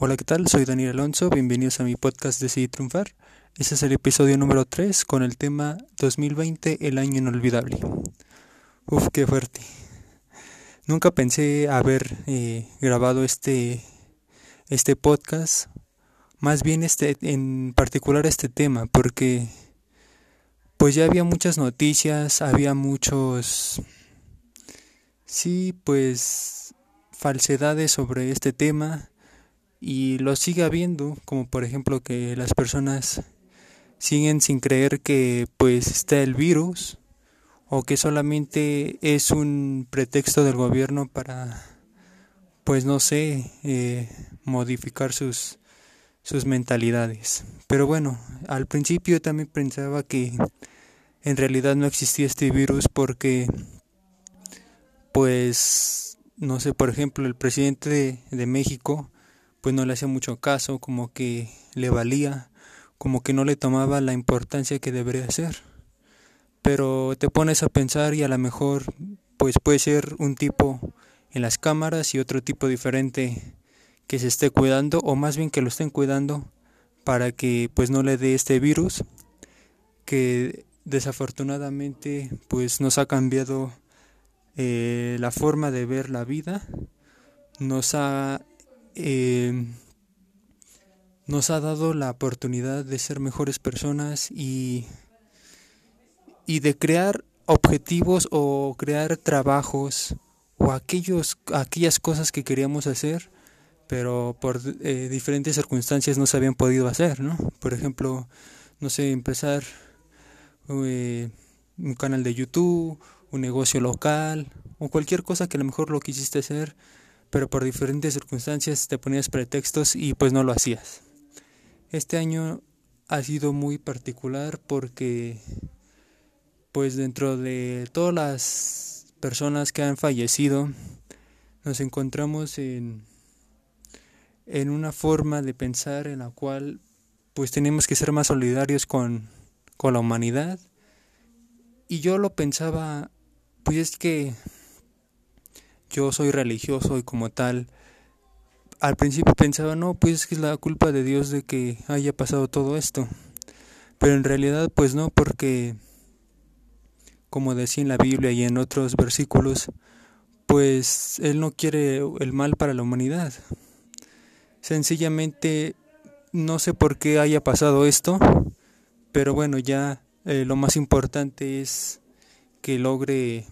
Hola, ¿qué tal? Soy Daniel Alonso, bienvenidos a mi podcast Decidir Triunfar. Este es el episodio número 3 con el tema 2020, el año inolvidable. Uf, qué fuerte. Nunca pensé haber eh, grabado este, este podcast, más bien este, en particular este tema, porque pues ya había muchas noticias, había muchos, sí, pues falsedades sobre este tema y lo sigue habiendo, como por ejemplo que las personas siguen sin creer que pues está el virus o que solamente es un pretexto del gobierno para pues no sé eh, modificar sus sus mentalidades. Pero bueno al principio también pensaba que en realidad no existía este virus porque pues no sé por ejemplo el presidente de, de México pues no le hacía mucho caso, como que le valía, como que no le tomaba la importancia que debería ser. Pero te pones a pensar y a lo mejor pues puede ser un tipo en las cámaras y otro tipo diferente que se esté cuidando o más bien que lo estén cuidando para que pues no le dé este virus que desafortunadamente pues nos ha cambiado eh, la forma de ver la vida nos ha eh, nos ha dado la oportunidad de ser mejores personas y, y de crear objetivos o crear trabajos o aquellos, aquellas cosas que queríamos hacer, pero por eh, diferentes circunstancias no se habían podido hacer, ¿no? Por ejemplo, no sé, empezar eh, un canal de YouTube, un negocio local o cualquier cosa que a lo mejor lo quisiste hacer pero por diferentes circunstancias te ponías pretextos y pues no lo hacías. Este año ha sido muy particular porque pues dentro de todas las personas que han fallecido nos encontramos en en una forma de pensar en la cual pues tenemos que ser más solidarios con, con la humanidad y yo lo pensaba pues es que yo soy religioso y como tal, al principio pensaba, no, pues es que es la culpa de Dios de que haya pasado todo esto. Pero en realidad pues no, porque como decía en la Biblia y en otros versículos, pues Él no quiere el mal para la humanidad. Sencillamente no sé por qué haya pasado esto, pero bueno, ya eh, lo más importante es que logre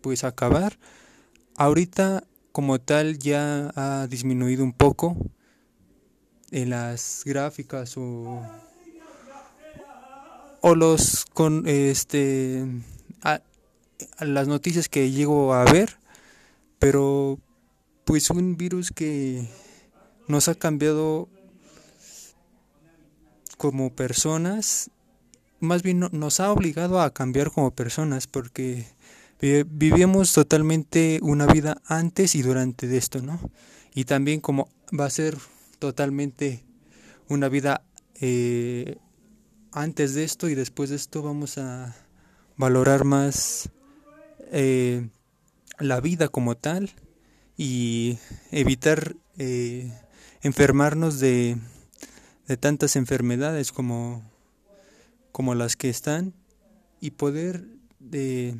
pues acabar Ahorita como tal ya ha disminuido un poco en las gráficas o, o los con este las noticias que llego a ver, pero pues un virus que nos ha cambiado como personas, más bien nos ha obligado a cambiar como personas porque vivíamos totalmente una vida antes y durante de esto, ¿no? Y también como va a ser totalmente una vida eh, antes de esto y después de esto vamos a valorar más eh, la vida como tal y evitar eh, enfermarnos de, de tantas enfermedades como, como las que están y poder de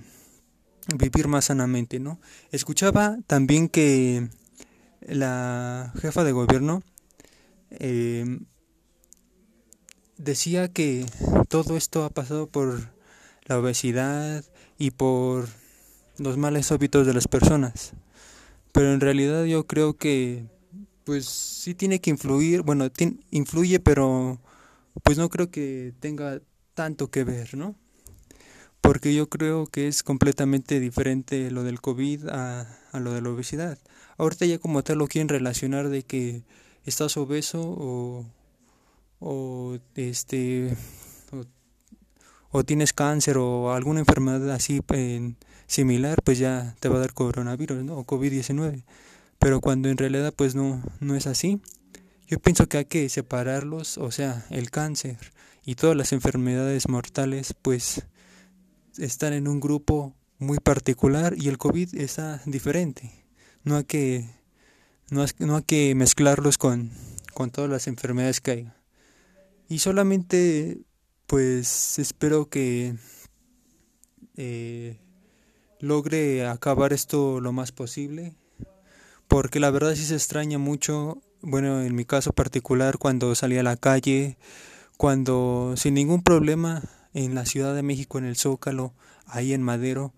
vivir más sanamente, ¿no? Escuchaba también que la jefa de gobierno eh, decía que todo esto ha pasado por la obesidad y por los males hábitos de las personas. Pero en realidad yo creo que pues sí tiene que influir, bueno, influye, pero pues no creo que tenga tanto que ver, ¿no? Porque yo creo que es completamente diferente lo del COVID a, lo de la obesidad. Ahorita ya como tal lo quieren relacionar de que estás obeso o, o este o, tienes cáncer o alguna enfermedad así similar, pues ya te va a dar coronavirus ¿no? o COVID-19. Pero cuando en realidad pues no, no es así. Yo pienso que hay que separarlos, o sea, el cáncer y todas las enfermedades mortales, pues están en un grupo muy particular y el COVID está diferente. No hay que, No, no hay que mezclarlos con, con todas las enfermedades que hay. Y solamente, pues, espero que eh, logre acabar esto lo más posible. Porque la verdad sí se extraña mucho, bueno, en mi caso particular, cuando salí a la calle, cuando sin ningún problema en la Ciudad de México, en el Zócalo, ahí en Madero,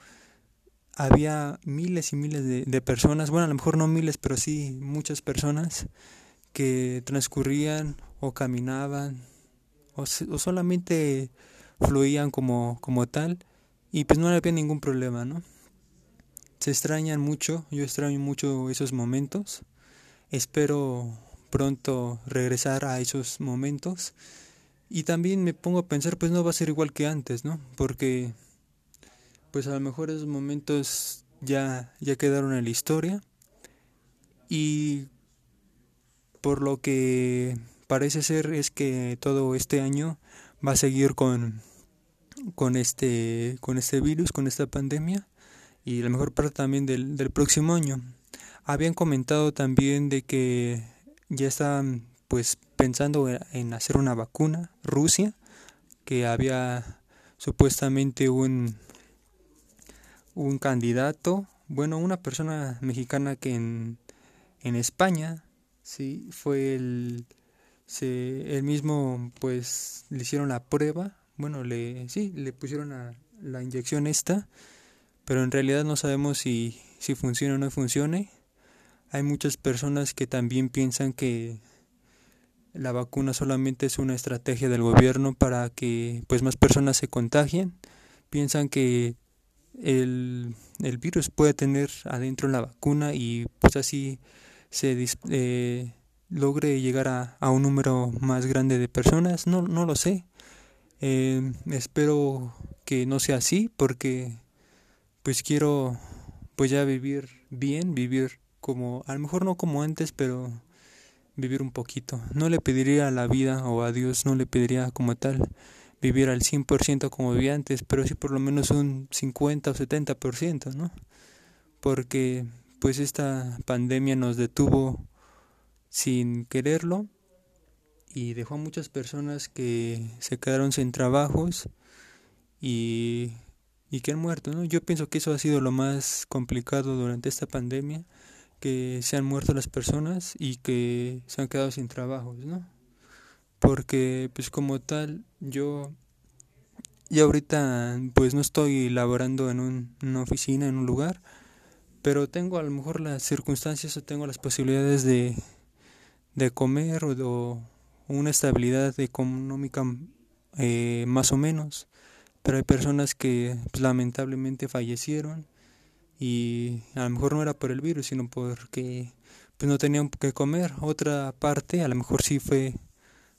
había miles y miles de, personas, bueno, a lo mejor no miles, pero sí muchas personas que transcurrían o caminaban o, o solamente fluían como, como tal y pues no había ningún problema, ¿no? Se extrañan mucho, yo extraño mucho esos momentos, espero pronto regresar a esos momentos y también me pongo a pensar, pues no va a ser igual que antes, ¿no? Porque pues a lo mejor esos momentos ya, ya quedaron en la historia y por lo que parece ser es que todo este año va a seguir con, con, este, con este virus, con esta pandemia y la mejor parte también del, del próximo año. Habían comentado también de que ya están pues pensando en hacer una vacuna, Rusia, que había supuestamente un, un candidato, bueno, una persona mexicana que en, en España, sí, fue el, se, el mismo, pues, le hicieron la prueba, bueno, le, sí, le pusieron la inyección esta, pero en realidad no sabemos si, si funciona o no funcione. Hay muchas personas que también piensan que la vacuna solamente es una estrategia del gobierno para que pues más personas se contagien. Piensan que el, el virus puede tener adentro la vacuna y pues así se eh, logre llegar a, a, un número más grande de personas. No, no lo sé. Eh, espero que no sea así porque pues quiero pues ya vivir bien, vivir como, a lo mejor no como antes, pero vivir un poquito. No le pediría a la vida o a Dios, no le pediría como tal vivir al 100% como vivía antes, pero sí por lo menos un 50 o 70%, ¿no? Porque pues esta pandemia nos detuvo sin quererlo y dejó a muchas personas que se quedaron sin trabajos y, y que han muerto, ¿no? Yo pienso que eso ha sido lo más complicado durante esta pandemia que se han muerto las personas y que se han quedado sin trabajos, ¿no? Porque pues como tal yo ya ahorita pues no estoy laborando en un, una oficina, en un lugar, pero tengo a lo mejor las circunstancias o tengo las posibilidades de, de comer o, una estabilidad económica eh, más o menos, pero hay personas que pues, lamentablemente fallecieron y a lo mejor no era por el virus, sino porque pues no tenían que comer. Otra parte, a lo mejor sí fue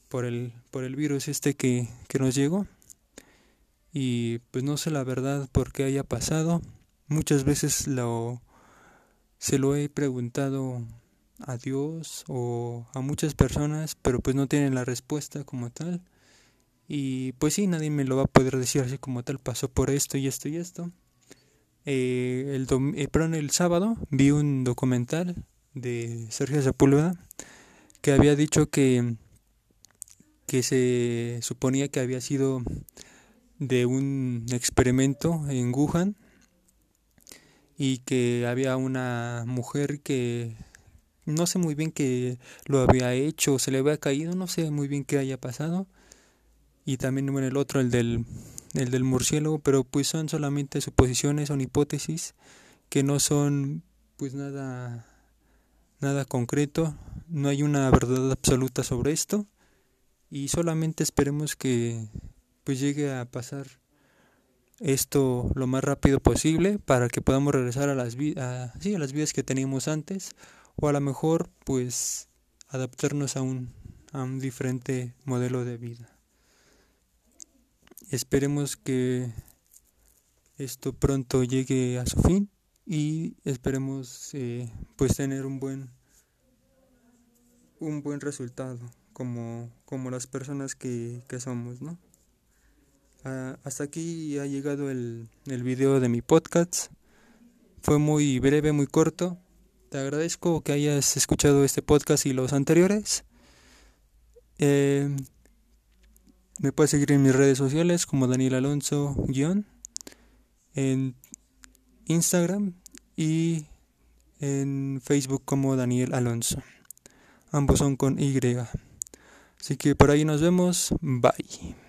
por el, por el virus este que, que nos llegó. Y pues no sé la verdad por qué haya pasado. Muchas veces lo, se lo he preguntado a Dios o a muchas personas, pero pues no tienen la respuesta como tal. Y pues sí, nadie me lo va a poder decir así como tal, pasó por esto y esto y esto. Eh, el, eh, el sábado vi un documental de Sergio Sepúlveda que había dicho que, que se suponía que había sido de un experimento en Wuhan y que había una mujer que no sé muy bien qué lo había hecho, se le había caído, no sé muy bien qué haya pasado. Y también bueno, el otro, el del el del murciélago, pero pues son solamente suposiciones, son hipótesis que no son pues nada nada concreto, no hay una verdad absoluta sobre esto y solamente esperemos que pues llegue a pasar esto lo más rápido posible para que podamos regresar a las vidas sí, a las vidas que teníamos antes o a lo mejor pues adaptarnos a un a un diferente modelo de vida. Esperemos que esto pronto llegue a su fin y esperemos eh, pues tener un buen un buen resultado como, como las personas que, que somos, ¿no? Ah, hasta aquí ha llegado el, el video de mi podcast. Fue muy breve, muy corto, Te agradezco que hayas escuchado este podcast y los anteriores. Eh, me puedes seguir en mis redes sociales como Daniel Alonso guion en Instagram y en Facebook como Daniel Alonso. Ambos son con Y. Así que por ahí nos vemos. Bye.